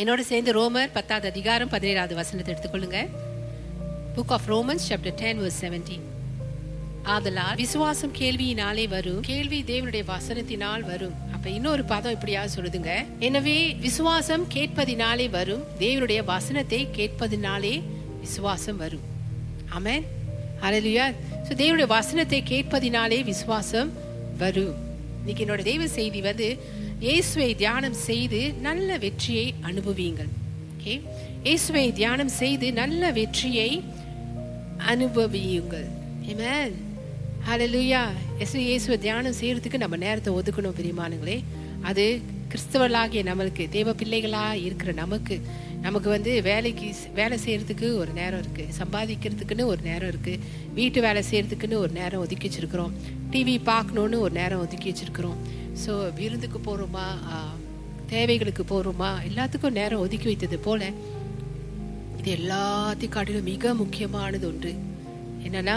என்னோட சேர்ந்து ரோமர் பத்தாவது அதிகாரம் பதினேழாவது வசனத்தை எடுத்துக்கொள்ளுங்க. Book of Romans chapter ten verse seventeen ஆதலால் விசுவாசம் கேள்வியினாலே வரும் கேள்வி தேவனுடைய வசனத்தினால் வரும். அப்ப இன்னொரு பதம் இப்படியா சொல்லுதுங்க. எனவே விசுவாசம் கேட்பதினாலே வரும் தேவனுடைய வசனத்தை கேட்பதினாலே விசுவாசம் வரும். ஆமென் ஹalleluya ஸோ தேவனுடைய வசனத்தை கேட்பதினாலே விசுவாசம் வரும். இன்னைக்கு என்னோட தெய்வ செய்தி வந்து இயேசுவை தியானம் செய்து நல்ல வெற்றியை அனுபவியுங்கள் ஓகே இயேசுவை தியானம் செய்து நல்ல வெற்றியை அனுபவியுங்கள். ஆமென் ஹalleluya எஸ் இயேசுவை தியானம் செய்யறதுக்கு நம்ம நேரத்தை ஒதுக்கணும் பெரியமானுங்களே. அது கிறிஸ்தவர்களாகிய நம்மளுக்கு தேவ பிள்ளைகளா இருக்கிற நமக்கு நமக்கு வந்து வேலைக்கு வேலை செய்கிறதுக்கு ஒரு நேரம் இருக்குது சம்பாதிக்கிறதுக்குன்னு ஒரு நேரம் இருக்குது வீட்டு வேலை செய்கிறதுக்குன்னு ஒரு நேரம் ஒதுக்கி வச்சிருக்கிறோம். டிவி பார்க்கணுன்னு ஒரு நேரம் ஒதுக்கி வச்சிருக்கிறோம். ஸோ விருந்துக்கு போகிறோமா தேவைகளுக்கு போகிறோமா எல்லாத்துக்கும் நேரம் ஒதுக்கி வைத்தது போல இது எல்லாத்தையும் காட்டிலும் மிக முக்கியமானது ஒன்று. என்னன்னா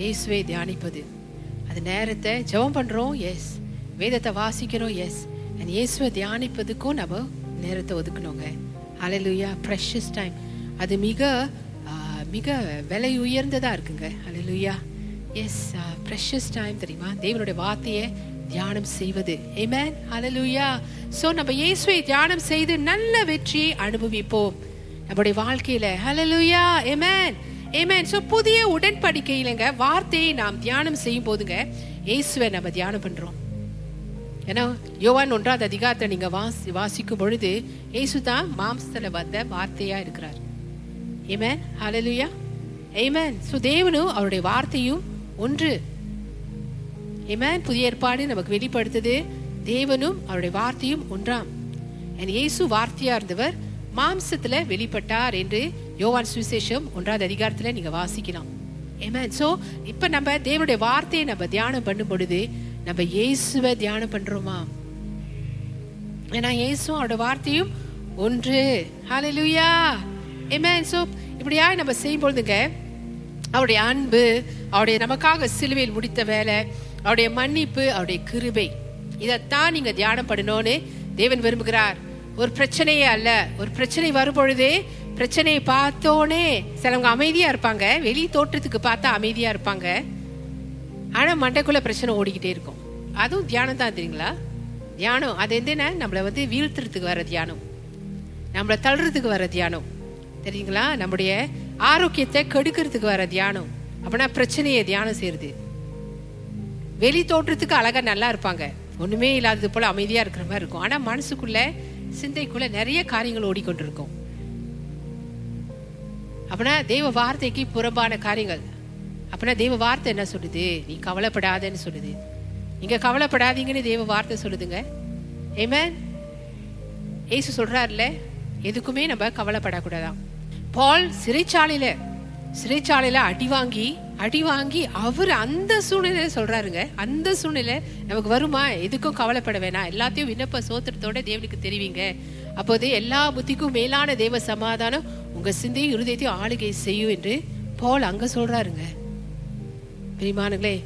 இயேசுவை தியானிப்பது. அது நேரத்தை ஜெபம் பண்ணுறோம் எஸ் வேதத்தை வாசிக்கிறோம் எஸ் அண்ட் இயேசுவை தியானிப்பதுக்கும் நம்ம நேரத்தை ஒதுக்கணுங்க. அலையிலுயா ப்ரெஷஸ் டைம் அது மிக மிக விலை உயர்ந்ததாக இருக்குங்க. அலையிலுயா எஸ் ப்ரெஷஸ் டைம் தெரியுமா? தேவனுடைய வார்த்தையை தியானம் செய்வது. ஏமேன் அலலுயா ஸோ நம்ம இயேசுவை தியானம் செய்து நல்ல வெற்றியை அனுபவிப்போம். நம்முடைய வாழ்க்கையில. ஹலலுயா ஏமேன் ஏமேன் ஸோ புதிய உடன்படிக்கையிலங்க வார்த்தையை நாம் தியானம் செய்யும் போதுங்க இயேசுவை நம்ம தியானம் பண்றோம். ஏன்னா யோவான் ஒன்றாவது அதிகாரத்தை நீங்க வாசி வாசிக்கும் பொழுது இயேசு தான் மாம்சத்துல வந்த வார்த்தையா இருக்கிறார். ஏமேன் ஹலலுயா ஏமேன் சோ தேவனும் அவருடைய வார்த்தையும் ஒன்று. ஏமேன் புதிய ஏற்பாடு நமக்கு வெளிப்படுத்துது. தேவனும் அவருடைய வார்த்தையும் ஒன்றாம். என் இயேசு வார்த்தையா இருந்தவர் மாம்சத்துல வெளிப்பட்டார் என்று யோவான் சுவிசேஷம் ஒன்றாவது அதிகாரத்துல நீங்க வாசிக்கலாம். ஏமேன் சோ இப்ப நம்ம தேவனுடைய வார்த்தையை நம்ம தியானம் பண்ணும் பொழுது நம்ம இயேசுவை தியானம் பண்றோமா? ஏன்னா இயேசும் அவரோட வார்த்தையும் ஒன்று. ஹலே லூயா ஏமேன் சோ இப்படியா நம்ம செய்யும் பொழுதுங்க அவருடைய அன்பு அவருடைய நமக்காக சிலுவையில் முடித்த வேலை அவருடைய மன்னிப்பு அவருடைய கிருபை. இதைத்தான் நீங்க தியானம் பண்ணணும்னு தேவன் விரும்புகிறார். ஒரு பிரச்சனையே அல்ல. ஒரு பிரச்சனை வரும்பொழுதே பிரச்சனையை பார்த்தோன்னே சிலவங்க அமைதியா இருப்பாங்க. வெளி தோற்றத்துக்கு பார்த்தா அமைதியா இருப்பாங்க. ஆனா மண்டைக்குள்ள பிரச்சனை ஓடிக்கிட்டே இருக்கும். அதுவும் தியானம் தான் தெரியுங்களா? தியானம் அது என்னென்ன நம்மளை வந்து வீழ்த்துறதுக்கு வர தியானம். நம்மளை தள்ளுறதுக்கு வர தியானம். தெரியுங்களா? நம்முடைய ஆரோக்கியத்தை கெடுக்கிறதுக்கு வர தியானம். அப்படின்னா பிரச்சனையை தியானம் செய்யறது. வெளி தோற்றத்துக்கு அழகா நல்லா இருப்பாங்க. ஒண்ணுமே இல்லாதது போல அமைதியா இருக்கிற மாதிரி இருக்கும். ஆனா மனசுக்குள்ள சிந்தைக்குள்ள நிறைய காரியங்கள் ஓடிக்கொண்டிருக்கும். அப்படின்னா தெய்வ வார்த்தைக்கு புறம்பான காரியங்கள். அப்படின்னா தெய்வ வார்த்தை என்ன சொல்லுது? நீ கவலைப்படாதன்னு சொல்லுது. நீங்க கவலைப்படாதீங்கன்னு தேவ வார்த்தை சொல்லுதுங்க. ஏமே ஏசு சொல்றாருல எதுக்குமே நம்ம கவலைப்படக்கூடாதான். பால் சிறைச்சாலையில சிறைச்சாலையில அடி வாங்கி அடி வாங்கி அவர் அந்த சூழ்நிலையில சொல்றாருங்க. அந்த சூழ்நிலை நமக்கு வருமா? எதுக்கும் கவலைப்பட வேணாம். எல்லாத்தையும் விண்ணப்ப சோத்திரத்தோட தேவனுக்கு தெரிவிங்க. அப்போது எல்லா புத்திக்கும் மேலான தேவ சமாதானம் உங்க சிந்தையும் இருதயத்தையும் ஆளுகை செய்யும் என்று பால் அங்க சொல்றாருங்க. பிரிமானுங்களே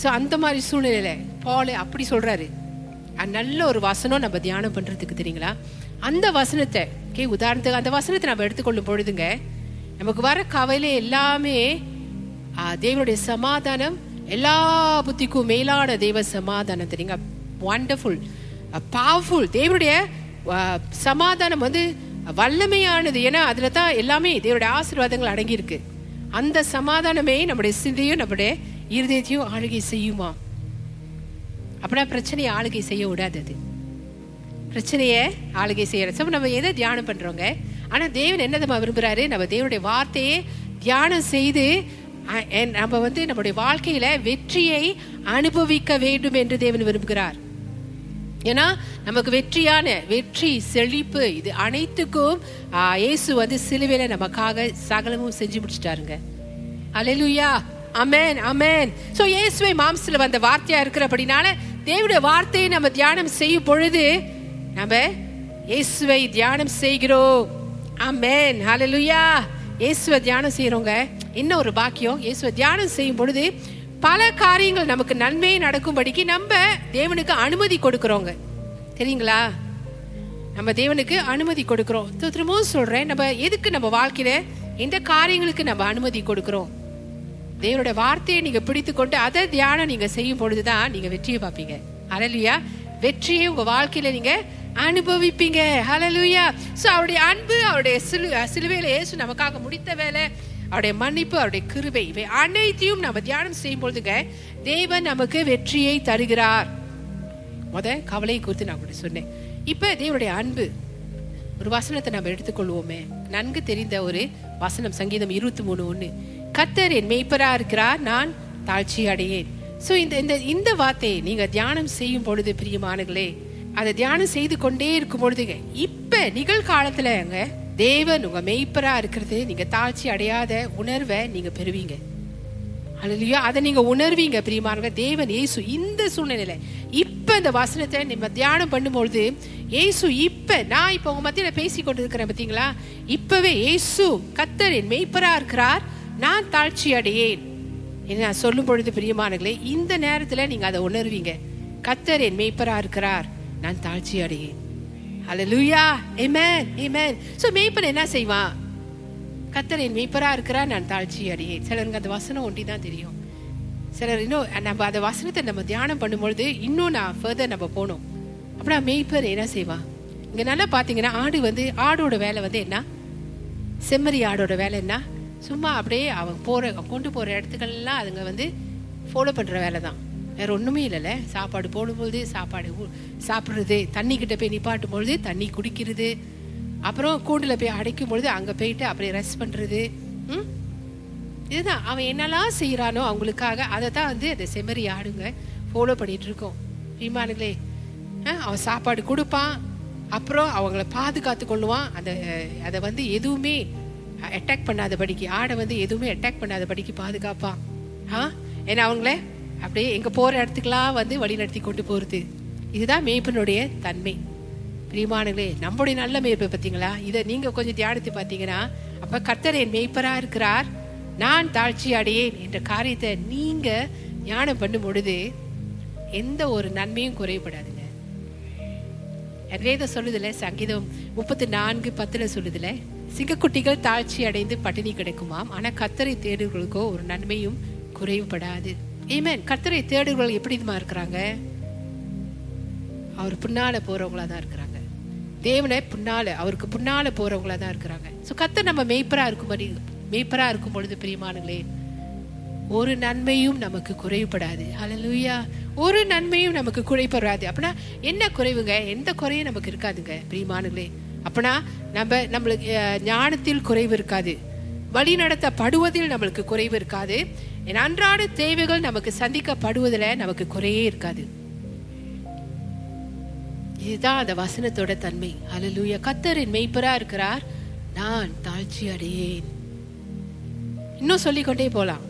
ஸோ அந்த மாதிரி சூழ்நிலையில் பால் அப்படி சொல்கிறாரு நல்ல ஒரு வசனம் நம்ம தியானம் பண்ணுறதுக்கு தெரியுங்களா? அந்த வசனத்தை ஓகே உதாரணத்துக்கு அந்த வசனத்தை நம்ம எடுத்துக்கொள்ளும் பொழுதுங்க நமக்கு வர கவலை எல்லாமே தேவனுடைய சமாதானம் எல்லா புத்திக்கும் மேலான தெய்வ சமாதானம். தெரியுங்க வண்டர்ஃபுல் பவர்ஃபுல் தேவனுடைய சமாதானம் வந்து வல்லமையானது. ஏன்னா அதில் தான் எல்லாமே தேவனுடைய ஆசீர்வாதங்கள் அடங்கியிருக்கு. அந்த சமாதானமே நம்முடைய சிந்தையும் நம்முடைய இருதயத்தையும் ஆளுகை செய்யுமா? அப்படின்னா பிரச்சனையை ஆளுகை செய்ய விடாது அது. பிரச்சனையை ஆளுகை செய்யற. So, நம்ம எதை தியானம் பண்றோங்க? ஆனா தேவன் என்ன நம்ம விரும்புறாரு? நம்ம தேவனுடைய வார்த்தையை தியானம் செய்து நம்ம வந்து நம்முடைய வாழ்க்கையில வெற்றியை அனுபவிக்க வேண்டும் என்று தேவன் விரும்புகிறார். ஏன்னா நமக்கு வெற்றியான வெற்றி செழிப்பு இது அனைத்துக்கும் இயேசு வந்து சிலுவையில நமக்காக சகலமும் செஞ்சு முடிச்சிட்டாருங்க. அலையலுயா அமேன் அமேன் சோ இயேசுவை மாம்சத்துல வந்த வார்த்தையா இருக்கிறபடினால தேவனுடைய வார்த்தையை நம்ம தியானம் செய்யும் பொழுது நம்ம இயேசுவை தியானம் செய்கிறோம். அமேன் ஹலலுயா இயேசுவை தியானம் செய்கிறோங்க இன்னும் ஒரு பாக்கியம்? இயேசுவை தியானம் செய்யும் பொழுது பல காரியங்கள் நமக்கு நன்மை நடக்கும்படிக்கு நம்ம தேவனுக்கு அனுமதி கொடுக்குறோங்க. தெரியுங்களா? நம்ம தேவனுக்கு அனுமதி கொடுக்கிறோம். திரும்பவும் சொல்றேன் நம்ம எதுக்கு நம்ம வாழ்க்கையில எந்த காரியங்களுக்கு நம்ம அனுமதி கொடுக்கிறோம்? தேவனுடைய வார்த்தையை நீங்க பிடித்து கொண்டு அதை தியானம் நீங்க செய்யும் பொழுதுதான் நீங்க வெற்றியை பார்ப்பீங்க. அலலுயா வெற்றியை உங்க வாழ்க்கையில நீங்க அனுபவிப்பீங்க. ஹலலுயா சோ அவருடைய அன்பு அவருடைய சிலு சிலுவையில ஏசு நமக்காக முடித்த வேலை அவருடைய மன்னிப்பு அவருடைய கிருபை இவை அனைத்தையும் நம்ம தியானம் செய்யும் பொழுதுங்க தேவன் நமக்கு வெற்றியை தருகிறார். முத கவலையை குறித்து நான் கூட சொன்னேன். இப்ப தேவனுடைய அன்பு ஒரு வசனத்தை நம்ம எடுத்துக்கொள்வோமே. நன்கு தெரிந்த ஒரு வசனம் சங்கீதம் இருபத்தி மூணு ஒன்று கத்தர் என் மேய்ப்பரா இருக்கிறார் நான் தாழ்ச்சி அடையேன். ஸோ இந்த இந்த இந்த வார்த்தையை நீங்கள் தியானம் செய்யும் பொழுது பிரியமானங்களே அதை தியானம் செய்து கொண்டே இருக்கும் பொழுதுங்க இப்போ நிகழ்காலத்தில்ங்க தேவன் உங்க மெய்ப்பராக இருக்கிறது நீங்கள் தாழ்ச்சி அடையாத உணர்வை நீங்கள் பெறுவீங்க. அல்லையா அதை நீங்க உணர்வீங்க பிரியமானங்க தேவன் இயேசு இந்த சூழ்நிலையில. இப்ப இந்த வசனத்தை நம்ம தியானம் பண்ணும்பொழுது ஏசு இப்ப நான் இப்ப உங்க மத்தியில பேசி கொண்டு இருக்கிறேன் பாத்தீங்களா இப்பவே ஏசு கத்தரின் மெய்ப்பராக மெய்ப்பரா இருக்கிறார் நான் தாழ்ச்சி அடையேன் என்று நான் சொல்லும் பொழுது பிரியமானங்களே இந்த நேரத்தில் நீங்கள் அதை உணர்வீங்க. கத்தர் என் மேய்ப்பராக இருக்கிறார் நான் தாழ்ச்சி அடையேன் அல்லேலூயா ஏமேன் ஏமேன் ஸோ மேய்ப்பன் என்ன செய்வான்? கத்தர் என் மேய்ப்பராக இருக்கிறார் நான் தாழ்ச்சி அடையேன் சிலருக்கு அந்த வசனம் ஒண்டி தான் தெரியும். சிலர் இன்னும் நம்ம அந்த வசனத்தை நம்ம தியானம் பண்ணும்பொழுது இன்னும் நான் ஃபர்தர் நம்ம போனோம் அப்படின்னா மேய்ப்பர் என்ன செய்வான்? இங்கே நல்லா பார்த்தீங்கன்னா ஆடு வந்து ஆடோட வேலை வந்து என்ன? செம்மறி ஆடோட வேலை என்ன? சும்மா அப்படியே அவன் போகிற கொண்டு போகிற இடத்துக்கள்லாம் அதுங்க வந்து ஃபாலோ பண்ணுற வேலை தான் வேறு ஒன்றுமே இல்லைல்ல. சாப்பாடு போடும்பொழுது சாப்பாடு சாப்பிட்றது தண்ணிக்கிட்ட தண்ணி போய் நிப்பாட்டும் பொழுது தண்ணி குடிக்கிறது. அப்புறம் கூண்டில் போய் அடைக்கும் பொழுது அங்கே போயிட்டு அப்படியே ரெஸ்ட் பண்ணுறது ம்? இதுதான். அவன் என்னெல்லாம் செய்கிறானோ அவங்களுக்காக அதை தான் வந்து அந்த செம்மறி ஆடுங்க ஃபாலோ பண்ணிகிட்ருக்கோம் இருக்கோம் விமானங்களே அவன் சாப்பாடு கொடுப்பான். அப்புறம் அவங்கள பாதுகாத்து கொள்ளுவான். அந்த அதை வந்து எதுவுமே அட்டாக் பண்ணாதபடிக்கு. ஆடை வந்து எதுவுமே அட்டாக் பண்ணாதபடிக்கு பாதுகாப்பான் ஆ? ஏன்னா அவங்கள அப்படியே எங்கே போகிற இடத்துக்குலாம் வந்து வழி நடத்தி கொண்டு போகிறது இதுதான் மேய்ப்பனுடைய தன்மை. பிரியமானங்களே நம்முடைய நல்ல மேய்ப்பை பார்த்தீங்களா? இதை நீங்கள் கொஞ்சம் தியானித்து பார்த்தீங்கன்னா அப்போ கர்த்தர் என் மேய்ப்பராக இருக்கிறார் நான் தாழ்ச்சி அடையேன் என்ற காரியத்தை நீங்கள் தியானம் பண்ணும் பொழுது எந்த ஒரு நன்மையும் குறையப்படாதுங்க வேதம் சொல்லுதில்ல சங்கீதம் முப்பத்தி நான்கு பத்தில் சொல்லுதில்லை சிங்கக்குட்டிகள் தாழ்ச்சி அடைந்து பட்டினி கிடைக்குமாம். ஆனா கத்தரை தேடுகளுக்கோ ஒரு நன்மையும் குறைவுபடாது. ஏமேன் கத்தரை தேடுகள் எப்படி இதுமா இருக்கிறாங்க? அவர் பின்னால போறவங்களா தான் இருக்கிறாங்க. தேவனை பின்னால அவருக்கு பின்னால போறவங்களா தான் இருக்கிறாங்க. ஸோ கத்த நம்ம மெய்ப்பரா இருக்கும் மாதிரி மெய்ப்பரா இருக்கும் பொழுது பிரியமானங்களே ஒரு நன்மையும் நமக்கு குறைவுபடாது. ஹalleluya ஒரு நன்மையும் நமக்கு குறைபடாது அப்படின்னா என்ன குறைவுங்க? எந்த குறையும் நமக்கு இருக்காதுங்க பிரியமானங்களே அப்படின்னா நம்ம நம்மளுக்கு ஞானத்தில் குறைவு இருக்காது. வழி நடத்தப்படுவதில் நம்மளுக்கு குறைவு இருக்காது. என் அன்றாட தேவைகள் நமக்கு சந்திக்கப்படுவதில் நமக்கு குறையே இருக்காது. இதுதான் அந்த வசனத்தோட தன்மை. அலலூய கத்தரின் மெய்ப்பரா இருக்கிறார். நான் தாழ்ச்சி அடையேன். இன்னும் சொல்லிக்கொண்டே போலாம்.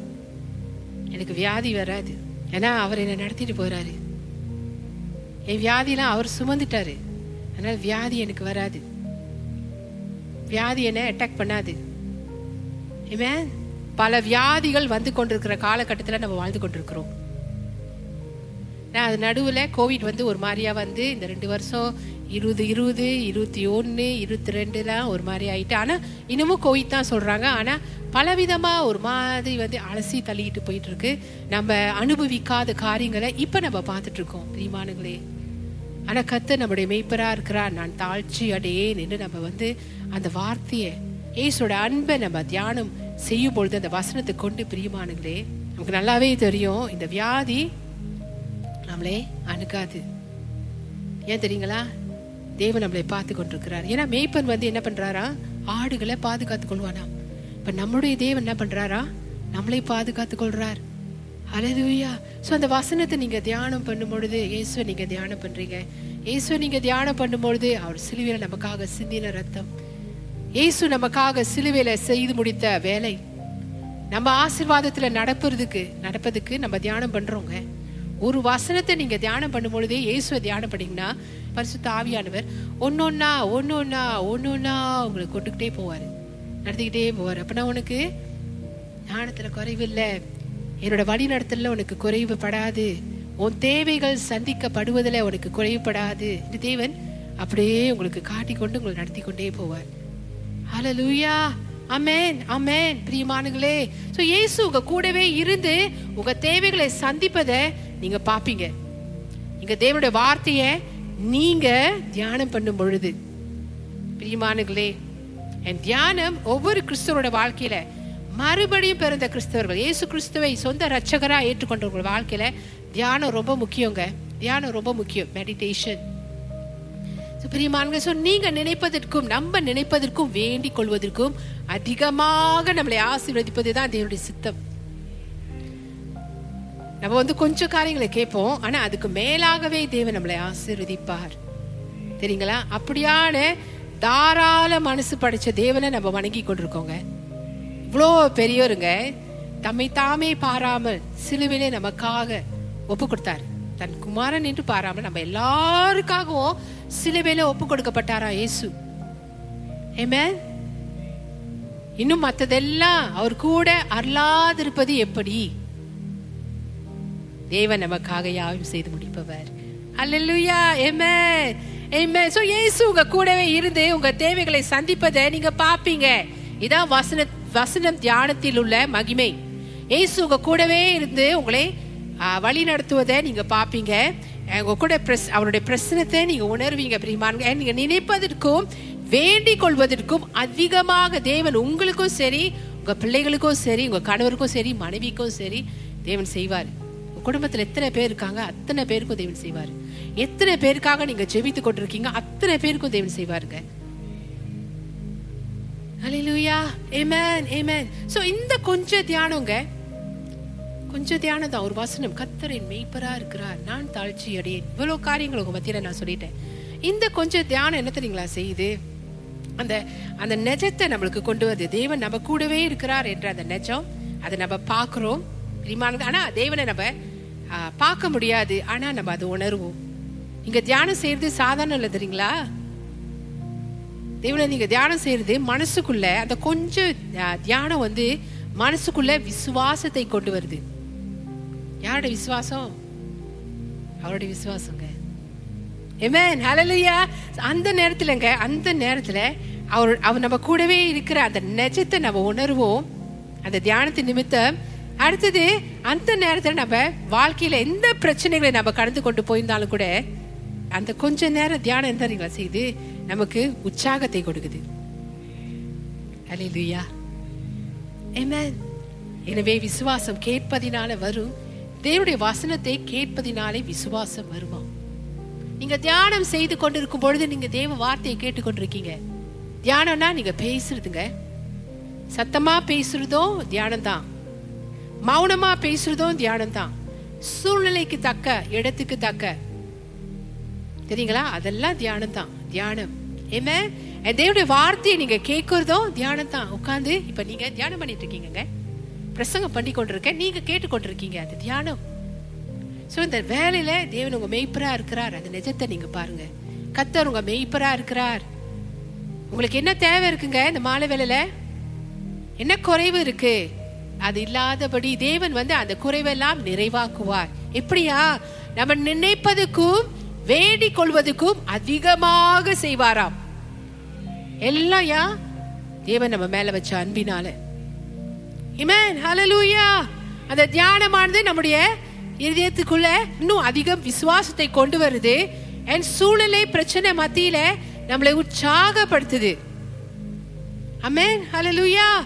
எனக்கு வியாதி வராது. ஏன்னா அவர் என்னை நடத்திட்டு போறாரு. என் வியாதிலாம் அவர் சுமந்துட்டாரு. அதனால வியாதி எனக்கு வராது. வியாதி என்ன அட்டாக் பண்ணாது. ஏமே பல வியாதிகள் வந்து கொண்டிருக்கிற காலகட்டத்தில் நம்ம வாழ்ந்து கொண்டிருக்கிறோம். நான் அது நடுவில் கோவிட் வந்து ஒரு மாதிரியா வந்து இந்த ரெண்டு வருஷம் இருபது இருபது இருபத்தி ஒன்று இருபத்தி ரெண்டுலாம் ஒரு மாதிரி ஆயிட்டு. ஆனால் இன்னமும் கோவிட் தான் சொல்கிறாங்க ஆனால் பலவிதமாக ஒரு மாதிரி வந்து அலசி தள்ளிக்கிட்டு போயிட்டு இருக்கு. நம்ம அனுபவிக்காத காரியங்களை இப்போ நம்ம பார்த்துட்ருக்கோம் இருக்கோம். ஆனால் கத்து நம்முடைய மெய்ப்பராக இருக்கிறார். நான் தாழ்ச்சி அடையேன் என்று நம்ம வந்து அந்த வார்த்தையை ஏசோட அன்பை நம்ம தியானம் செய்யும் பொழுது அந்த வசனத்தை கொண்டு பிரியுமானுங்களே நமக்கு நல்லாவே தெரியும் இந்த வியாதி நம்மளே அணுகாது. ஏன் தெரியுங்களா? தேவன் நம்மளை பார்த்து கொண்டிருக்கிறார். ஏன்னா மேய்ப்பன் வந்து என்ன பண்றாரா? ஆடுகளை பாதுகாத்து கொள்வானா இப்ப நம்முடைய தேவன் என்ன பண்றாரா? நம்மளை பாதுகாத்து கொள்றார். அலலுயா ஸோ அந்த வசனத்தை நீங்கள் தியானம் பண்ணும்பொழுது இயேசுவை நீங்கள் தியானம் பண்ணுறீங்க இயேசுவை நீங்கள் தியானம் பண்ணும்பொழுது அவர் சிலுவையில் நமக்காக சிந்தின ரத்தம். இயேசு நமக்காக சிலுவையில் செய்து முடித்த வேலை. நம்ம ஆசிர்வாதத்தில் நடப்புறதுக்கு நடப்பதுக்கு நம்ம தியானம் பண்ணுறோங்க ஒரு வசனத்தை நீங்கள் தியானம் பண்ணும்பொழுதே இயேசுவை தியானம் பண்ணிங்கன்னா பரிசுத்த ஆவியானவர் ஒன்னொன்னா ஒன்னொன்னா ஒன்னொன்னா உங்களை கொண்டுக்கிட்டே போவார். நடத்திக்கிட்டே போவார். அப்படின்னா உனக்கு ஞானத்துல குறைவில்லை. என்னோட வழி நடத்தல உனக்கு குறைவுபடாது உன் தேவைகள் சந்திக்கப்படுவதில் உனக்கு குறைவுபடாது இந்த தேவன் அப்படியே உங்களுக்கு காட்டிக்கொண்டு உங்களை நடத்தி கொண்டே போவார். ஹalleluya அமேன் அமேன் பிரியமானுங்களே ஸோ இயேசு உங்க கூடவே இருந்து உங்க தேவைகளை சந்திப்பதை நீங்க பாப்பீங்க இங்க தேவனுடைய வார்த்தையை நீங்க தியானம் பண்ணும் பொழுது. பிரியமானுங்களே என் தியானம் ஒவ்வொரு கிறிஸ்தவனோட வாழ்க்கையில மறுபடியும் பிறந்த கிறிஸ்தவர்கள் இயேசு கிறிஸ்துவை சொந்த ரட்சகராக ஏற்றுக்கொண்டவர்கள் வாழ்க்கையில தியானம் ரொம்ப முக்கியங்க. தியானம் ரொம்ப முக்கியம். மெடிடேஷன் பிரியமானங்க ஸோ நீங்க நினைப்பதற்கும் நம்ம நினைப்பதற்கும் வேண்டிக் கொள்வதற்கும் அதிகமாக நம்மளை ஆசீர்வதிப்பது தான் தேவனுடைய சித்தம். நம்ம வந்து கொஞ்சம் காரியங்களை கேட்போம் ஆனா அதுக்கு மேலாகவே தேவன் நம்மளை ஆசீர்வதிப்பார். தெரியுங்களா? அப்படியான தாராள மனசு படைச்ச தேவனை நம்ம வணங்கி கொண்டிருக்கோங்க. இவ்வளோ பெரியவருங்க தம்மை தாமே பாராமல் சிலுவிலே நமக்காக ஒப்பு கொடுத்தாரு. தன் குமாரன் என்று பாராமல் நம்ம எல்லாருக்காகவும் சிலுவையில ஒப்பு கொடுக்கப்பட்டாரா இயேசு. Amen? இன்னும் மற்றதெல்லாம் அவர் கூட அருளாதிருப்பது எப்படி? தேவன் நமக்காக யாவும் செய்து முடிப்பவர். அல்லேலூயா ஆமென் ஆமென் சோ இயேசு உங்க கூடவே இருந்து உங்க தேவைகளை சந்திப்பதை நீங்க பாப்பீங்க இதான் வசன வசனம் தியானத்தில் உள்ள மகிமை. ஏசு உங்க கூடவே இருந்து உங்களை வழி நடத்துவதை நீங்க பாப்பீங்க. உங்க கூட பிரஸ் அவருடைய பிரசனத்தை நீங்க உணர்வீங்க பிரியமான நீங்க நினைப்பதற்கும் வேண்டிக் கொள்வதற்கும் அதிகமாக தேவன் உங்களுக்கும் சரி உங்க பிள்ளைகளுக்கும் சரி உங்க கணவருக்கும் சரி மனைவிக்கும் சரி தேவன் செய்வார். உங்க குடும்பத்துல எத்தனை பேர் இருக்காங்க? அத்தனை பேருக்கும் தேவன் செய்வார். எத்தனை பேருக்காக நீங்க ஜெபித்து கொண்டிருக்கீங்க? அத்தனை பேருக்கும் தேவன் செய்வாருங்க. ஹalleluya ஏமேன் ஏமேன் சோ இந்த கொஞ்ச தியானங்க கொஞ்ச தியானம் தான் ஒரு வசனம். கத்தரின் மெய்ப்பரா இருக்கிறார். நான் தாழ்ச்சி அடையேன். இவ்வளவு காரியங்கள் உங்க மத்தியில நான் சொல்லிட்டேன். இந்த கொஞ்ச தியானம் என்ன தெரியுங்களா செய்யுது? அந்த அந்த நெஜத்தை நம்மளுக்கு கொண்டு வருது. தேவன் நம்ம கூடவே இருக்கிறார் என்ற அந்த நெஜம் அதை நம்ம பார்க்கிறோம். பிரியமானது ஆனா தேவனை நம்ம பார்க்க முடியாது. ஆனா நம்ம அதை உணர்வோம். இங்க தியானம் செய்யறது சாதாரண இல்லை தெரியுங்களா? தேவனை நீங்க தியானம் செய்யறது மனசுக்குள்ள அந்த கொஞ்சம் தியானம் வந்து மனசுக்குள்ள விசுவாசத்தை கொண்டு வருது. யாரோட விசுவாசம்? அவருடைய விசுவாசங்க. Amen. Hallelujah. அந்த நேரத்துலங்க அந்த நேரத்துல அவர் அவர் நம்ம கூடவே இருக்கிற அந்த நெஜத்தை நம்ம உணர்வோம். அந்த தியானத்தின் நிமித்தம். அடுத்தது அந்த நேரத்துல நம்ம வாழ்க்கையில எந்த பிரச்சனைகளை நம்ம கடந்து கொண்டு போயிருந்தாலும் கூட அந்த கொஞ்ச நேரம் தியானம் என்ன தெரியுங்களா செய்து நமக்கு உற்சாகத்தை கொடுக்குது. Hallelujah. Amen. எனவே விசுவாசம் கேட்பதினால வரும். தேவனுடைய வசனத்தை கேட்பதினாலே விசுவாசம் வருமா? நீங்க தியானம் செய்து கொண்டிருக்கும் பொழுது நீங்க தேவ வார்த்தையை கேட்டுக்கொண்டிருக்கீங்க. தியானம்னா நீங்க பேசுறதுங்க. சத்தமா பேசுறதும் தியானம் தான் மௌனமா பேசுறதும் தியானம் தான் சூழ்நிலைக்கு தக்க இடத்துக்கு தக்க தெரியுங்களா? அதெல்லாம் தியானம். தான் தியானம் என்ன தேவனுடைய வார்த்தையை நீங்க கேட்கறதும் தியானம் தான் உட்காந்து இப்ப நீங்க தியானம் பண்ணிட்டு இருக்கீங்க பிரசங்கம் பண்ணி கொண்டிருக்க நீங்க கேட்டு கொண்டிருக்கீங்க அது தியானம். சோ இந்த வேலையில தேவன் உங்க மெய்ப்பரா இருக்கிறார். அந்த நிஜத்தை நீங்க பாருங்க. கத்தர் உங்க மெய்ப்பரா இருக்கிறார். உங்களுக்கு என்ன தேவை இருக்குங்க இந்த மாலை வேலையில என்ன குறைவு இருக்கு? அது இல்லாதபடி தேவன் வந்து அந்த குறைவெல்லாம் நிறைவாக்குவார். எப்படியா? நம்ம நினைப்பதுக்கும் வேண்டிக் கொள்வதற்கும் அதிகமாக செய்வாராம். எல்லாம் யா? தேவன் நம்ம மேல வச்ச அன்பினால. இமேன் ஹலலூயா அந்த தியானமானது நம்முடைய இதயத்துக்குள்ள இன்னும் அதிகம் விசுவாசத்தை கொண்டு வருது. அண்ட் சூழ்நிலை பிரச்சனை மத்தியில நம்மளை உற்சாகப்படுத்துது. அமேன் ஹலலூயா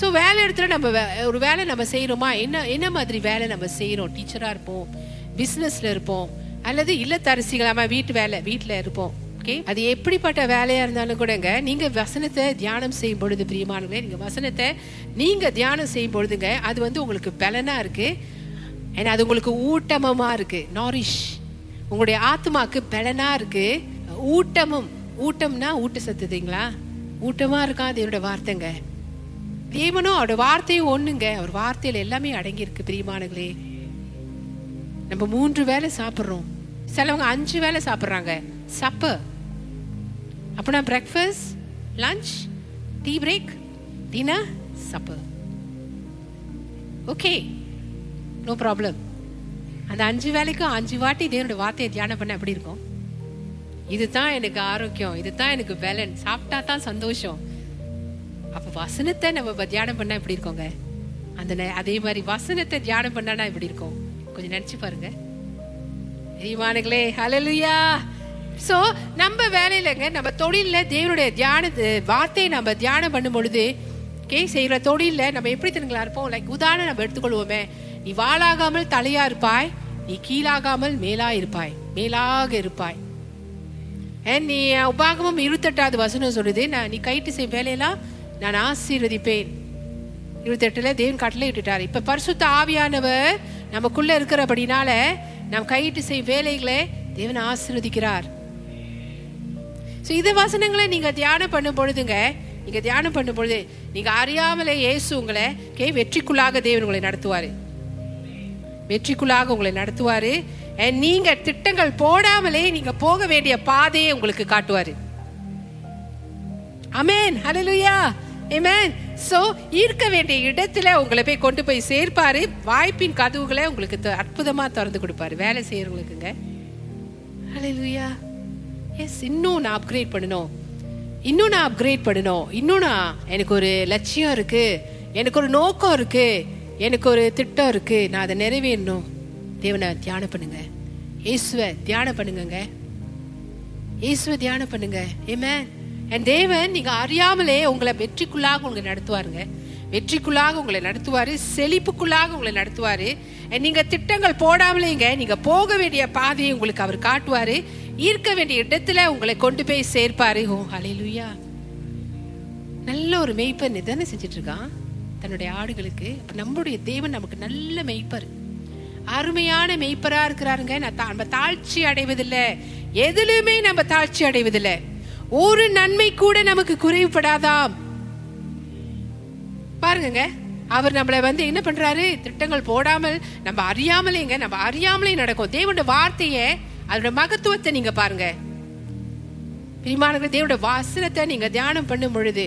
ஸோ வேலை இடத்துல நம்ம வே- ஒரு வேலை நம்ம செய்யறோமா என்ன என்ன மாதிரி வேலை நம்ம செய்யறோம் டீச்சரா இருப்போம் பிஸ்னஸில் இருப்போம் அல்லது இல்லத்தரசிகளாம வீட்டு வேலை வீட்டுல இருப்போம். ஓகே அது எப்படிப்பட்ட வேலையா இருந்தாலும் கூடங்க நீங்க வசனத்தை தியானம் செய்யும் பொழுது பிரியமானவங்களே நீங்க வசனத்தை நீங்க தியானம் செய்யும் பொழுதுங்க அது வந்து உங்களுக்கு பலனா இருக்கு. ஏன்னா அது உங்களுக்கு ஊட்டமமா இருக்கு. நாரிஷ் உங்களுடைய ஆத்மாக்கு பலனா இருக்கு. ஊட்டமும் ஊட்டம்னா ஊட்ட சத்துதுங்களா ஊட்டமா இருக்கா என்னோட வார்த்தைங்க. தேவனும் அவரோட வார்த்தையும் ஒண்ணுங்க. அவர் வார்த்தையில எல்லாமே அடங்கி இருக்கு பிரியமானங்களே நம்ம மூன்று வேளை சாப்பிட்றோம். சிலவங்க அஞ்சு வேளை சாப்பிட்றாங்க. சப்பர் அப்படின்னா breakfast lunch tea break dinner supper okay no problem அந்த அஞ்சு வேலைக்கும் அஞ்சு வாட்டி தேவனுடைய வார்த்தையை தியானம் பண்ண எப்படி இருக்கும்? இதுதான் எனக்கு ஆரோக்கியம். இதுதான் எனக்கு பேலன். சாப்பிட்டா தான் சந்தோஷம். அப்ப வசனத்தை நம்ம தியானம் பண்ணா எப்படி இருக்கோங்க? அந்த அதே மாதிரி வசனத்தை தியானம் பண்ணனா எப்படி இருக்கும்? கொஞ்சம் நினைச்சு பாருங்க. பிரியமானங்களே ஹலலுயா ஸோ நம்ம வேலையிலங்க நம்ம தொழிலில் தேவனுடைய தியான வார்த்தையை நம்ம தியானம் பண்ணும் பொழுது கே செய்கிற தொழிலில் நம்ம எப்படி தனுங்களா இருப்போம்? லைக் உதாரணம் நம்ம எடுத்துக்கொள்வோமே. நீ வாழாகாமல் தலையா இருப்பாய் நீ கீழாகாமல் மேலா இருப்பாய் மேலாக இருப்பாய். நீ உபாகமம் இருபத்தெட்டாவது வசனம் சொல்லுது. நான் நீ கைட்டு செய்யும் வேலையெல்லாம் நான் ஆசீர்வதிப்பேன். இருபத்தெட்டுல தேவன் கட்டளை விட்டுட்டார். இப்ப பரிசுத்த ஆவியானவர் நமக்குள்ள இருக்கிறபடினால நாம் கையிட்டு செய்யும் வேலைகளை தேவன் ஆசிர்வதிக்கிறார். ஸோ இந்த வசனங்களை நீங்க தியானம் பண்ணும் பொழுதுங்க நீங்க தியானம் பண்ணும் பொழுது நீங்க அறியாமலே இயேசு உங்களை கே வெற்றிக்குள்ளாக தேவன் உங்களை நடத்துவாரு. வெற்றிக்குள்ளாக உங்களை நடத்துவாரு. நீங்க திட்டங்கள் போடாமலே நீங்க போக வேண்டிய பாதையை உங்களுக்கு காட்டுவாரு. அமேன் ஹalleluya ஏமேன் ஸோ இருக்க வேண்டிய இடத்துல உங்களை போய் கொண்டு போய் சேர்ப்பாரு. வாய்ப்பின் கதவுகளை உங்களுக்கு த- திறந்து கொடுப்பாரு. வேலை செய்யறவங்களுக்குங்க. ஹalleluya எஸ் இன்னும் நான் அப்கிரேட் பண்ணணும். இன்னும் நான் அப்கிரேட் பண்ணணும். இன்னும் நான் எனக்கு ஒரு லட்சியம் இருக்கு. எனக்கு ஒரு நோக்கம் இருக்கு. எனக்கு ஒரு திட்டம் இருக்கு. நான் அதை நிறைவேறணும். தேவனை தியானம் பண்ணுங்க. இயேசுவை தியானம் பண்ணுங்கங்க. இயேசுவை தியானம் பண்ணுங்க. ஏமே என் தேவன் நீங்க அறியாமலே உங்களை வெற்றிக்குள்ளாக உங்களை நடத்துவாருங்க. வெற்றிக்குள்ளாக உங்களை நடத்துவாரு செழிப்புக்குள்ளாக உங்களை நடத்துவாரு. நீங்க திட்டங்கள் போடாமலேங்க நீங்க போக வேண்டிய பாதையை உங்களுக்கு அவர் காட்டுவாரு. ஈர்க்க வேண்டிய இடத்துல உங்களை கொண்டு போய் சேர்ப்பாரு. ஓ அலையிலுயா நல்ல ஒரு மெய்ப்பர் தானே செஞ்சுட்டு இருக்கான் தன்னுடைய ஆடுகளுக்கு நம்முடைய தேவன் நமக்கு நல்ல மெய்ப்பர். அருமையான மெய்ப்பரா இருக்கிறாருங்க. நான் தா- நம்ம தாழ்ச்சி அடைவதில்லை. எதுலையுமே நம்ம தாழ்ச்சி அடைவதில்லை. ஒரு நன்மை கூட நமக்கு குறைவுபடாதாம் பாருங்க அவர் நம்மளை வந்து என்ன பண்றாரு? திட்டங்கள் போடாமல் நம்ம அறியாமலேங்க நம்ம அறியாமலே நடக்கும். தேவனுடைய வார்த்தையை அதோட மகத்துவத்தை நீங்க பாருங்க. பிரிமானங்கள் தேவனுடைய வாசனத்தை நீங்க தியானம் பண்ணும் பொழுது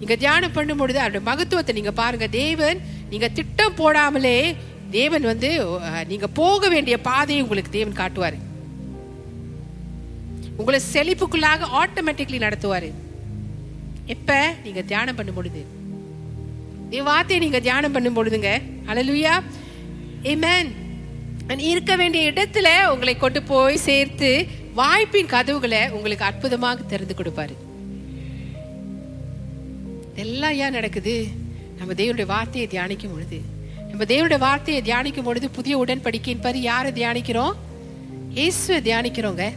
நீங்க தியானம் பண்ணும் பொழுது அதோட மகத்துவத்தை நீங்க பாருங்க. தேவன் நீங்க திட்டம் போடாமலே தேவன் வந்து நீங்க போக வேண்டிய பாதையை உங்களுக்கு தேவன் காட்டுவாரு. உங்களை செழிப்புக்குள்ளாக ஆட்டோமேட்டிக்லி நடத்துவார். எப்ப? நீங்க தியானம் பண்ணும் பொழுது. வார்த்தையை நீங்க தியானம் பண்ணும் பொழுதுங்க. அலலுயா ஏமேன் இருக்க வேண்டிய இடத்துல உங்களை கொண்டு போய் சேர்த்து வாய்ப்பின் கதவுகளை உங்களுக்கு அற்புதமாக திறந்து கொடுப்பாரு. இதெல்லாம் ஏன் நடக்குது? நம்ம தேவனுடைய வார்த்தையை தியானிக்கும் பொழுது. நம்ம தேவனுடைய வார்த்தையை தியானிக்கும் பொழுது புதிய உடன்படிக்கையின் பாரு யாரை தியானிக்கிறோம்? இயேசுவை தியானிக்கிறோங்க.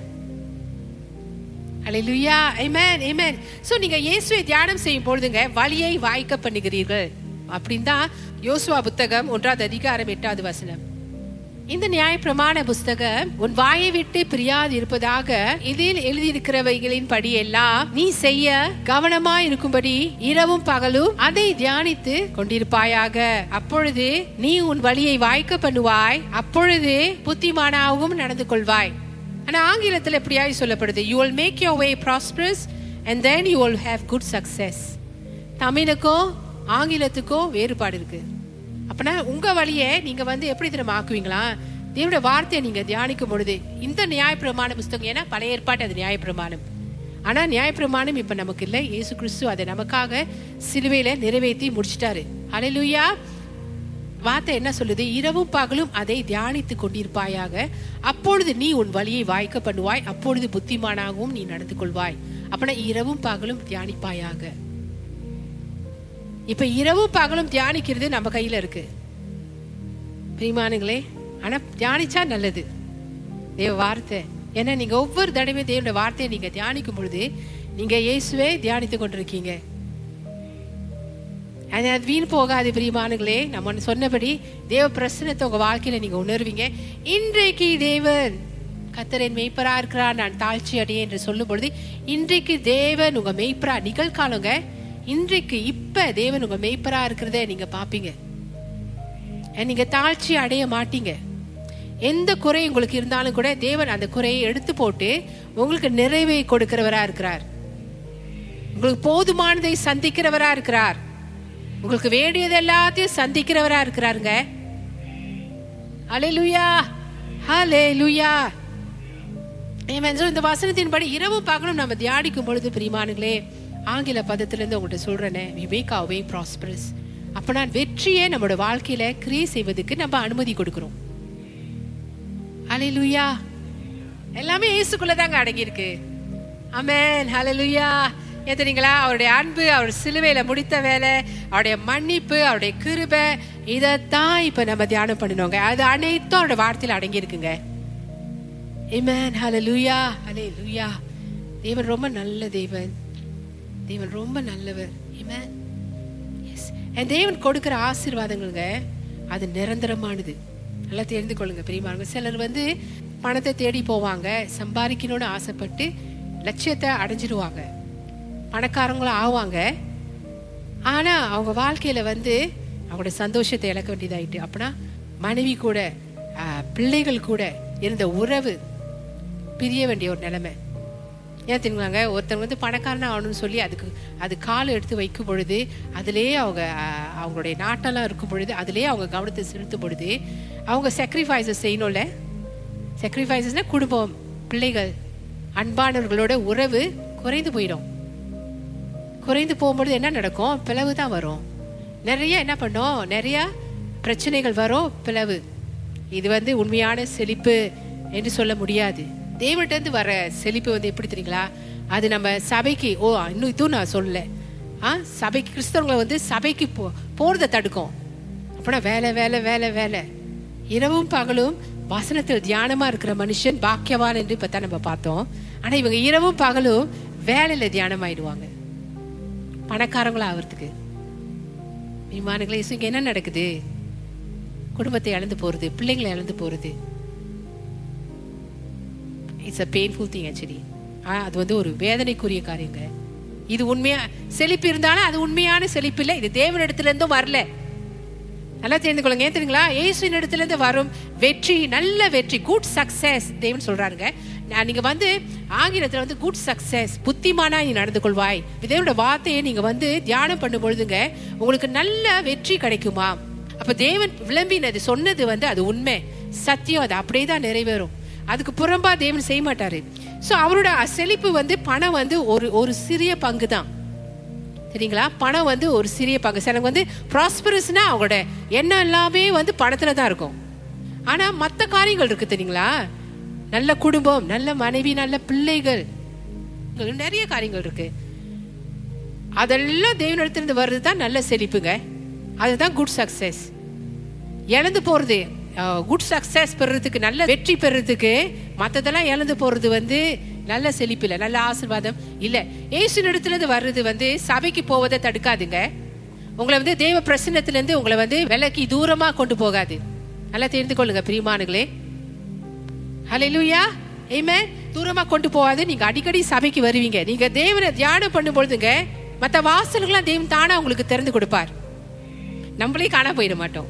அலையிலுயா ஆமென் ஆமென் ஸோ நீங்கள் இயேசுவை தியானம் செய்யும் பொழுதுங்க வழியை வாய்க்க பண்ணுகிறீர்கள். அப்படின்னு தான் யோசுவா புத்தகம் ஒன்றாவது அதிகாரம் எட்டாவது வசனம். இந்த நியாயப்பிரமாண புஸ்தகம் உன் வாயை விட்டு பிரியாது இருப்பதாக இதில் எழுதியிருக்கிறவைகளின் படி எல்லாம் நீ செய்ய கவனமா இருக்கும்படி இரவும் பகலும் அதை தியானித்து கொண்டிருப்பாயாக. அப்பொழுது நீ உன் வழியை வாய்க்க பண்ணுவாய். அப்பொழுது புத்திமானாகவும் நடந்து கொள்வாய். ஆனால் ஆங்கிலத்தில் எப்படியாய் சொல்லப்படுது? You will make your way prosperous and then you will have good success தமிழுக்கும் ஆங்கிலத்துக்கும் வேறுபாடு இருக்கு. அப்படின்னா உங்கள் வழியை நீங்கள் வந்து எப்படி தெரியுமா ஆக்குவீங்களா? தேவனுடைய வார்த்தையை நீங்கள் தியானிக்கும் பொழுது இந்த நியாயப்பிரமாண புஸ்தகம் ஏன்னா பழைய ஏற்பாட்டு அது நியாயப்பிரமாணம். ஆனால் நியாயப்பிரமாணம் இப்போ நமக்கு இல்லை. இயேசு கிறிஸ்து அதை நமக்காக சிலுவையில் நிறைவேற்றி முடிச்சிட்டாரு. அலையிலுயா வார்த்தை என்ன சொல்லுது? இரவும் பகலும் அதை தியானித்து கொண்டிருப்பாயாக. அப்பொழுது நீ உன் வழியை வாய்க்க பண்ணுவாய். அப்பொழுது புத்திமானாகவும் நீ நடந்து கொள்வாய். அப்பனா இரவும் பகலும் தியானிப்பாயாக. இப்ப இரவும் பகலும் தியானிக்கிறது நம்ம கையில இருக்கு. பிரிமானுங்களே ஆனா தியானிச்சா நல்லது. தேவ வார்த்தை. ஏன்னா நீங்க ஒவ்வொரு தடவையும் தேவனுடைய வார்த்தையை நீங்க தியானிக்கும் பொழுது நீங்க இயேசுவே தியானித்து கொண்டிருக்கீங்க. அது அது வீண் போகாது பிரியமானுங்களே நம்ம சொன்னபடி தேவ பிரசனத்தை உங்க வாழ்க்கையில நீங்க உணர்வீங்க. இன்றைக்கு தேவன் கத்தரின் மெய்ப்பரா இருக்கிறார் நான் தாழ்ச்சி அடையேன் என்று சொல்லும் பொழுது இன்றைக்கு தேவன் உங்க மெய்ப்பரா நிகழ்காலங்க இன்றைக்கு இப்ப தேவன் உங்க மெய்ப்பரா இருக்கிறத நீங்க பாப்பீங்க. நீங்க தாழ்ச்சி அடைய மாட்டீங்க. எந்த குறை உங்களுக்கு இருந்தாலும் கூட தேவன் அந்த குறையை எடுத்து போட்டு உங்களுக்கு நிறைவை கொடுக்கிறவரா இருக்கிறார். உங்களுக்கு போதுமானதை சந்திக்கிறவரா இருக்கிறார். உங்களுக்கு வேண்டியது எல்லாத்தையும் சந்திக்கிறவரா இருக்கிறாருங்க. ஹalleluya ஹalleluya Amen. So, இந்த வசனத்தின்படி இரவு பகலும் நம்ம தியானிக்கும் பொழுது பிரிமானுங்களே ஆங்கில பதத்திலிருந்து உங்கள்கிட்ட சொல்றேனே. We make our prosperous prosperous. அப்ப நான் வெற்றியே நம்மளோட வாழ்க்கையில கிரியை செய்வதுக்கு நம்ம அனுமதி கொடுக்குறோம். அலே லுயா எல்லாமே இயேசுக்குள்ள தாங்க அடங்கியிருக்கு. அமேன் ஆமென் லுயா ஏத்துறீங்களா? அவருடைய அன்பு அவர் சிலுவையில முடித்த வேலை அவருடைய மன்னிப்பு அவருடைய கிருபை இதைத்தான் இப்ப நம்ம தியானம் பண்ணணுங்க. அது அனைத்தும் அவருடைய வார்த்தையில அடங்கி இருக்குங்க Amen. Hallelujah. Hallelujah. தேவன் ரொம்ப நல்ல தேவன். தேவன் ரொம்ப நல்லவர். Amen. எஸ் என் தேவன் கொடுக்கிற ஆசீர்வாதங்களுங்க அது நிரந்தரமானது. நல்லா தெரிந்து கொள்ளுங்க பெரியமாங்க சிலர் வந்து பணத்தை தேடி போவாங்க சம்பாதிக்கணும்னு ஆசைப்பட்டு லட்சியத்தை அடைஞ்சிடுவாங்க பணக்காரங்களும் ஆவாங்க. ஆனால் அவங்க வாழ்க்கையில் வந்து அவங்களோட சந்தோஷத்தை இழக்க வேண்டியதாயிட்டு. அப்படின்னா மனைவி கூட பிள்ளைகள் கூட இருந்த உறவு பிரிய வேண்டிய ஒரு நிலைமை. ஏன் தெரியுங்களாங்க ஒருத்தர் வந்து பணக்காரனா ஆகணும்னு சொல்லி அதுக்கு அது கால் எடுத்து வைக்கும் பொழுது அதுலேயே அவங்க அவங்களுடைய நாட்டெல்லாம் இருக்கும் பொழுது அதுலேயே அவங்க கவனத்தை செலுத்தும் பொழுது அவங்க சாக்ரிஃபைசஸ் செய்யணும்ல? சாக்ரிஃபைசஸ்னா குடும்பம் பிள்ளைகள் அன்பானவர்களோட உறவு குறைந்து போயிடும். குறைந்து போகும்பொழுது என்ன நடக்கும்? பிளவு தான் வரும். நிறைய என்ன பண்ணோம்? நிறைய பிரச்சனைகள் வரும். பிளவு. இது வந்து உண்மையான செழிப்பு என்று சொல்ல முடியாது. தேவன்கிட்ட வர செழிப்பு வந்து எப்படி தெரியுங்களா? அது நம்ம சபைக்கு ஓ இன்னும் இதுவும் நான் சொல்லல. ஆ சபைக்கு கிறிஸ்தவங்களை வந்து சபைக்கு போ போறதை தடுக்கும். அப்படின்னா வேலை வேலை வேலை வேலை. இரவும் பகலும் வசனத்தில் தியானமா இருக்கிற மனுஷன் பாக்கியவான் என்று இப்போ தான் நம்ம பார்த்தோம். ஆனால் இவங்க இரவும் பகலும் வேலையில தியானமாயிடுவாங்க. பணக்காரங்களா ஆகிறதுக்கு விமானங்களே இங்கே என்ன நடக்குது? குடும்பத்தை இழந்து போறது பிள்ளைங்களை இழந்து போறது. It's a painful thing actually அது வந்து ஒரு வேதனைக்குரிய காரியங்க. இது உண்மையா செழிப்பு இருந்தாலும் அது உண்மையான செழிப்பு இல்லை. இது தேவனிடத்துல இருந்தும் வரல. நல்லா தெரிந்து கொள்ளுங்க ஏன் தெரியுங்களா? இயேசுவின் இடத்துல இருந்து வரும் வெற்றி நல்ல வெற்றி குட் சக்சஸ் தேவன் சொல்றாருங்க. நான் நீங்க வந்து ஆங்கிலத்துல வந்து குட் சக்சஸ் புத்திமானா நீ நடந்து கொள்வாய். தேவனோட வார்த்தையை நீங்க வந்து தியானம் பண்ணும் பொழுதுங்க உங்களுக்கு நல்ல வெற்றி கிடைக்குமா? அப்ப தேவன் விளம்பினது சொன்னது வந்து அது உண்மை. சத்தியம் அது அப்படியே தான் நிறைவேறும். அதுக்கு புறம்பா தேவன் செய்ய மாட்டாரு. ஸோ அவரோட செழிப்பு வந்து பணம் வந்து ஒரு ஒரு சிறிய பங்கு தான் சரிங்களா? பணம் வந்து ஒரு சிறிய பங்கு. சிலவங்க வந்து ப்ராஸ்பரஸ்னா அவங்களோட எண்ணம் எல்லாமே வந்து பணத்துல தான் இருக்கும். ஆனா மற்ற காரியங்கள் இருக்கு தெரியுங்களா? நல்ல குடும்பம் நல்ல மனைவி நல்ல பிள்ளைகள். நிறைய காரியங்கள் இருக்கு. அதெல்லாம் தேவனிடத்திலிருந்து வர்றது தான் நல்ல செழிப்புங்க. அதுதான் குட் சக்சஸ் இழந்து போறது குட் சக்சஸ் பெறுறதுக்கு நல்ல வெற்றி பெறுறதுக்கு மற்றதெல்லாம் இழந்து போறது வந்து நல்ல செழிப்பு இல்லை நல்ல ஆசிர்வாதம் இல்லை. ஏசு இடத்துலேருந்து வர்றது வந்து சபைக்கு போவதை தடுக்காதுங்க. உங்களை வந்து தெய்வ பிரசன்னத்திலேருந்து உங்களை வந்து விலக்கி தூரமா கொண்டு போகாது. நல்லா தெரிந்து கொள்ளுங்க பிரியமானுங்களே ஹலெலுயா ஏமே தூரமா கொண்டு போகாது. நீங்க அடிக்கடி சபைக்கு வருவீங்க. நீங்க தேவனை தியானம் பண்ணும் பொழுதுங்க மத்த வாசல்கள்லாம் தெய்வம் தானே உங்களுக்கு திறந்து கொடுப்பார். நம்மளே காண போயிட மாட்டோம்.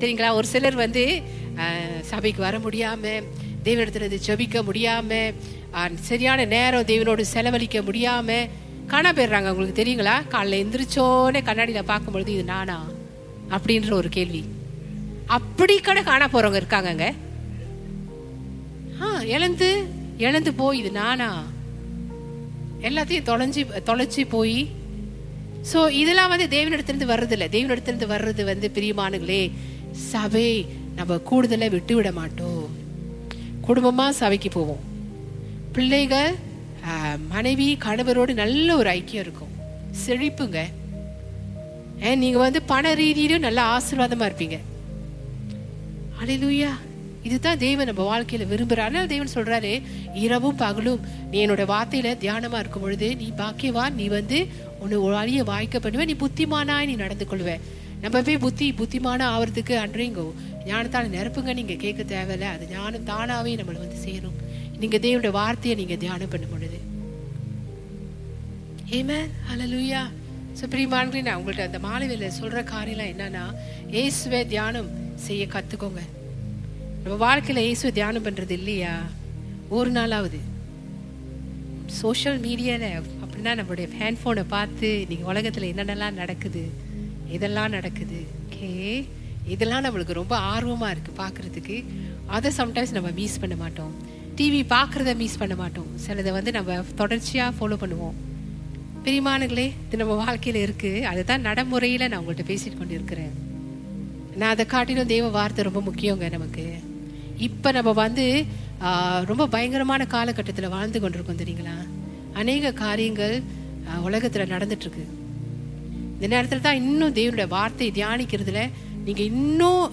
சரிங்களா ஒரு சிலர் வந்து சபைக்கு வர முடியாம தேவனிடத்துல இருந்து ஜெபிக்க முடியாம சரியான நேரம் தேவனோடு செலவழிக்க முடியாம காணா போயிடுறாங்க. உங்களுக்கு தெரியுங்களா? காலைல எந்திரிச்சோன்னே கண்ணாடியில பார்க்கும் பொழுது இது நானா? அப்படின்ற ஒரு கேள்வி. அப்படி கூட காண போறவங்க இருக்காங்கங்க. இழந்து இழந்து போய் இது நானா? எல்லாத்தையும் தொலைஞ்சி தொலைச்சி போய். ஸோ இதெல்லாம் வந்து தேவனிடத்திலிருந்து வர்றது இல்ல தேவனிடத்திலிருந்து வர்றது வந்து பிரியமானுங்களே சபை நம்ம கூடுதலை விட்டு விட மாட்டோம். குடும்பமாக சபைக்கு போவோம். பிள்ளைகள் மனைவி கணவரோடு நல்ல ஒரு ஐக்கியம் இருக்கும். செழிப்புங்க. ஏன் வந்து பண ரீதியிலும் நல்ல ஆசீர்வாதமாக இருப்பீங்க. அலையிலுயா. இதுதான் தேவன் நம்ம வாழ்க்கையில விரும்புறாரு. அதனால தேவன் சொல்றாரு இரவும் பகலும் நீ என்னோட வார்த்தையில தியானமா இருக்கும் பொழுது நீ பாக்கியவா நீ வந்து உன்னை வழியை அழிய வாய்க்க பண்ணுவ நீ புத்திமானாய் நீ நடந்து கொள்வ. நம்ம போய் புத்தி புத்திமான ஆவறதுக்கு அன்றைங்க ஞானத்தால நிரப்புங்க நீங்க கேட்க தேவையில்ல. அது ஞானம் தானாவே நம்மளை வந்து சேரும். நீங்க தேவனுடைய வார்த்தையை நீங்க தியானம் பண்ணும் பொழுது. ஏமே ஹalleluya ஸோ பிரியமானங்களே நான் உங்கள்கிட்ட அந்த மாலை வேலை சொல்ற காரியம்லாம் என்னன்னா ஏசுவே தியானம் செய்ய கத்துக்கோங்க. நம்ம வாழ்க்கையில் இயேசுவை தியானம் பண்ணுறது இல்லையா? ஒரு நாளாவது. சோஷியல் மீடியாவில் அப்படின்னா நம்மளுடைய ஹேண்ட்ஃபோனை பார்த்து நீங்கள் உலகத்தில் என்னென்னலாம் நடக்குது இதெல்லாம் நடக்குது ஓகே இதெல்லாம் நம்மளுக்கு ரொம்ப ஆர்வமாக இருக்குது பார்க்குறதுக்கு. அதை சம்டைம்ஸ் நம்ம மிஸ் பண்ண மாட்டோம். டிவி பார்க்குறத மிஸ் பண்ண மாட்டோம். சிலதை வந்து நம்ம தொடர்ச்சியாக ஃபாலோ பண்ணுவோம். பிரிமானுங்களே இது நம்ம வாழ்க்கையில் இருக்குது அதுதான் நடைமுறையில் நான் உங்கள்கிட்ட பேசிட்டு கொண்டு இருக்கிறேன் நான் அதை காட்டிலும் தெய்வ வார்த்தை ரொம்ப முக்கியங்க நமக்கு. இப்போ நம்ம வந்து ரொம்ப பயங்கரமான காலகட்டத்தில் வாழ்ந்து கொண்டிருக்கோம் தெரியுங்களா? அநேக காரியங்கள் உலகத்தில் நடந்துட்டுருக்கு. இந்த நேரத்தில் தான் இன்னும் தேவனுடைய வார்த்தையை தியானிக்கிறதுல நீங்கள் இன்னும்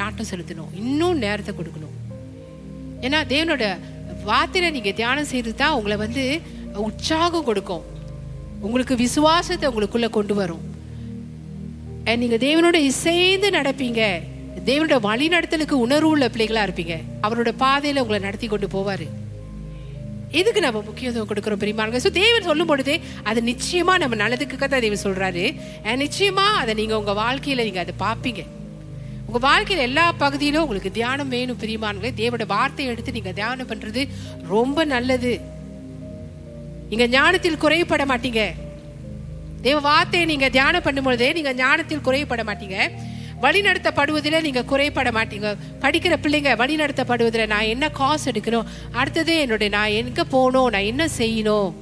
நாட்டம் செலுத்தணும். இன்னும் நேரத்தை கொடுக்கணும். ஏன்னா தேவனோட வார்த்தையில நீங்கள் தியானம் செய்கிறது தான் உங்களை வந்து உற்சாகம் கொடுக்கும். உங்களுக்கு விசுவாசத்தை உங்களுக்குள்ளே கொண்டு வரும். நீங்கள் தேவனோட இசைந்து நடப்பீங்க. தேவனோட வழி நடத்தலுக்கு உணர்வு உள்ள பிள்ளைகளா இருப்பீங்க. அவரோட பாதையில உங்களை நடத்தி கொண்டு போவாரு. எதுக்கு நம்ம முக்கியத்துவம் கொடுக்கிறோம் பெரியமாங்க ஸோ தேவன் சொல்லும் பொழுது அது நிச்சயமா நம்ம நல்லதுக்கு தான் தேவன் சொல்றாரு. நிச்சயமா அதை நீங்க உங்க வாழ்க்கையில நீங்க அதை பார்ப்பீங்க. உங்க வாழ்க்கையில எல்லா பகுதியிலும் உங்களுக்கு தியானம் வேணும் பிரியமானங்களே தேவோட வார்த்தையை எடுத்து நீங்க தியானம் பண்றது ரொம்ப நல்லது. நீங்க ஞானத்தில் குறைபட மாட்டீங்க. தேவ வார்த்தையை நீங்க தியானம் பண்ணும்பொழுதே நீங்க ஞானத்தில் குறைபட மாட்டீங்க. வழிநடத்தப்படுவதில் நீங்கள் குறைபட மாட்டீங்க. படிக்கிற பிள்ளைங்க வழிநடத்தப்படுவதில் நான் என்ன காசு எடுக்கணும்? அடுத்தது என்னுடைய நான் எங்க போகணும்? நான் என்ன செய்யணும்?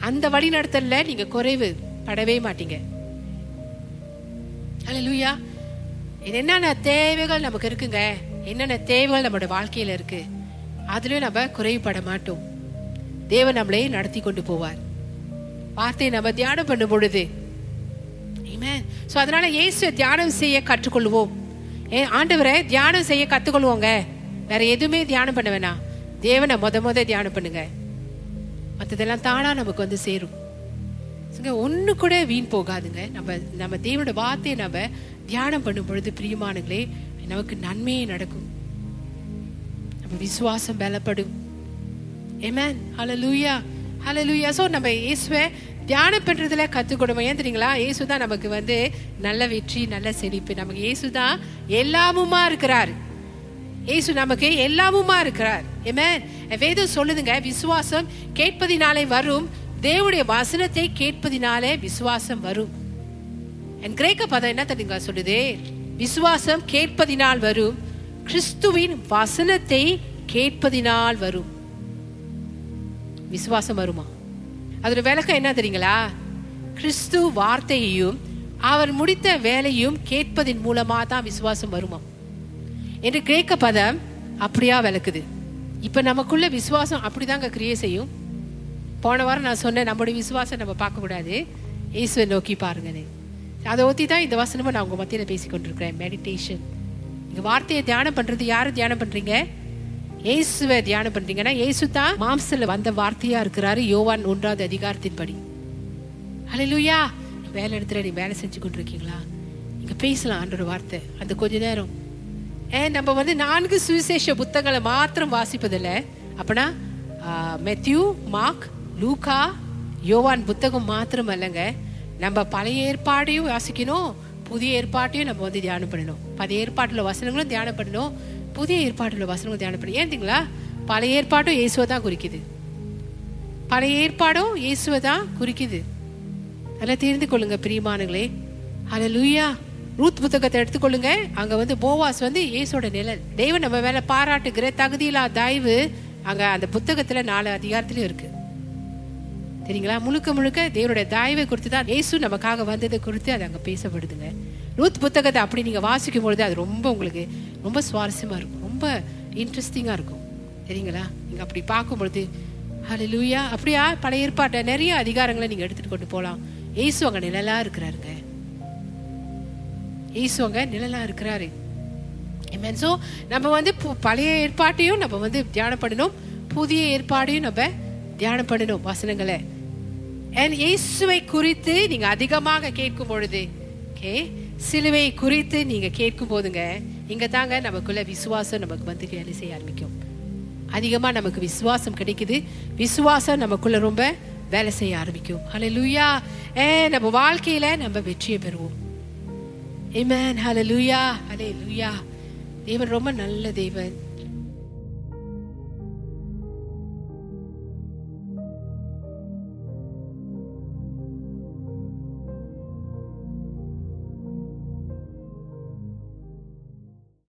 அந்த வழிநடத்தலில் நீங்கள் குறைவு படவே மாட்டீங்க. அல்லேலூயா லூயா என்னென்ன தேவைகள் நமக்கு இருக்குங்க? என்னென்ன தேவைகள் நம்மளோட வாழ்க்கையில் இருக்கு? அதுலயும் நம்ம குறைவுபட மாட்டோம். தேவன் நம்மளே நடத்தி கொண்டு போவார். வார்த்தையை நம்ம தியானம் பண்ணும் பொழுது ஸோ அதனால இயேசுவை தியானம் செய்ய கற்றுக்கொள்வோம். ஏ ஆண்டவரை தியானம் செய்ய கற்றுக்கொள்வோங்க வேற எதுவுமே தியானம் பண்ண வேணாம். தேவனை முத முத தியானம் பண்ணுங்க. மற்றதெல்லாம் தானா நமக்கு வந்து சேரும். சரிங்க, கூட வீண் போகாதுங்க. நம்ம நம்ம தேவனோட வார்த்தையை நம்ம தியானம் பண்ணும் பொழுது பிரியமானங்களே நமக்கு நன்மையே நடக்கும். நம்ம விசுவாசம் பலப்படும். ஏமேன் ஹalleluya லூயா ஸோ நம்ம இயேசுவை தியானம் பண்றதுல கத்துக்கணும் ஏன் தெரியுங்களா? இயேசு தான் நமக்கு வந்து நல்ல வெற்றி நல்ல செழிப்பு. நமக்கு இயேசு தான் எல்லாமுமா இருக்கிறார். இயேசு நமக்கு எல்லாமுமா இருக்கிறார். ஏமேன் வேதம் சொல்லுதுங்க விசுவாசம் கேட்பதினாலே வரும். தேவனுடைய வசனத்தை கேட்பதினாலே விசுவாசம் வரும். என் கிரேக்க பதம் என்ன தெரியுங்க சொல்லுது? விசுவாசம் கேட்பதினால் வரும். கிறிஸ்துவின் வசனத்தை கேட்பதினால் வரும். விசுவாசம் வருமா? அதோட விளக்கம் என்ன தெரியுங்களா? கிறிஸ்து வார்த்தையையும் அவர் முடித்த வேலையும் கேட்பதின் மூலமா தான் விசுவாசம் வருமா? என்று கிரேக்க பதம் அப்படியா விளக்குது. இப்ப நமக்குள்ள விசுவாசம் அப்படிதாங்க கிரியே செய்யும். போன வாரம் நான் சொன்னேன் நம்மளுடைய விசுவாசம் நம்ம பார்க்க கூடாது இயேசுவை நோக்கி பாருங்கன்னு. அதை ஒத்தி தான் இந்த வசனமும் நான் உங்க மத்தியில பேசி கொண்டிருக்கிறேன் மெடிடேஷன் இங்க வார்த்தையை தியானம் பண்றது யாரு தியானம் பண்றீங்க? இயேசுவை தியானம் பண்றீங்கன்னா இயேசு தான் மாம்சல வந்த வார்த்தையா இருக்கிறாரு யோவான் ஒன்றாவது அதிகாரத்தின்படி. ஹalleluya. வேலை இடத்துல நீ வேலை செஞ்சு கொண்டிருக்கீங்களா? நீங்க பேசலாம் ஆண்டோட வார்த்தை. அந்த கொஞ்ச நேரம். ஏன் நம்ம வந்து நான்கு சுவிசேஷ புத்தகங்களை மாத்திரம் வாசிப்பதில்ல. அப்படின்னா மெத்யூ மார்க் லூகா யோவான் புத்தகம் மாத்திரம் அல்லங்க. நம்ம பழைய ஏற்பாடையும் வாசிக்கணும் புதிய ஏற்பாட்டையும் நம்ம வந்து தியானம் பண்ணணும். பழைய ஏற்பாட்டில் வசனங்களும் தியானம் பண்ணணும். புதிய ஏற்பாட்டில் வசனங்கள் தியானம் பண்ணணும் ஏன் பழைய ஏற்பாடும் இயேசுவை தான் குறிக்குது. பழைய ஏற்பாடும் இயேசுவை தான் குறிக்குது. நல்லா தெரிந்து கொள்ளுங்க பிரியமானங்களே லூயா ரூத் புத்தகத்தை எடுத்துக்கொள்ளுங்க அங்க வந்து போவாஸ் வந்து இயேசோட நிழல். தெய்வம் நம்ம மேல பாராட்டுகிற தகுதியில்லா தயவு அங்க அந்த புத்தகத்துல நாலு அதிகாரத்திலயும் இருக்கு. சரிங்களா முழுக்க முழுக்க தேவனுடைய தயவை குறித்து தான் இயேசு நமக்காக வந்ததை குறித்து அது அங்க பேசப்படுதுங்க. ரூத் புத்தகத்தை அப்படி நீங்கள் வாசிக்கும் பொழுது அது ரொம்ப உங்களுக்கு ரொம்ப சுவாரஸ்யமாக இருக்கும். ரொம்ப இன்ட்ரெஸ்டிங்காக இருக்கும். சரிங்களா? நீங்கள் அப்படி பார்க்கும் பொழுது ஹalleluya அப்படியா? பழைய ஏற்பாட்டை நிறைய அதிகாரங்களை நீங்கள் எடுத்துகிட்டு கொண்டு போகலாம் ஏசு அங்க நிழலாக இருக்கிறாருங்க. ஏசு அங்க நிழலாக இருக்கிறாரு. ஸோ நம்ம வந்து பு- பழைய ஏற்பாட்டையும் நம்ம வந்து தியானம் பண்ணணும். புதிய ஏற்பாடையும் நம்ம தியானம் பண்ணணும் வசனங்களை. இயேசுவை குறித்து நீங்க அதிகமாக கேட்கும் பொழுது okay, சிலுவை குறித்து நீங்க கேட்கும் போதுங்க இங்க தாங்க நமக்குள்ள விசுவாசம் நமக்கு வந்து வேலை செய்ய ஆரம்பிக்கும். அதிகமா நமக்கு விசுவாசம் கிடைக்குது. விசுவாசம் நமக்குள்ள ரொம்ப வேலை செய்ய ஆரம்பிக்கும். ஹalleluya ஏ நம்ம வாழ்க்கையில நம்ம வெற்றியை பெறுவோம். இமேன் ஹலோ லூயா ஹலே லூயா தேவன் ரொம்ப நல்ல தேவன்.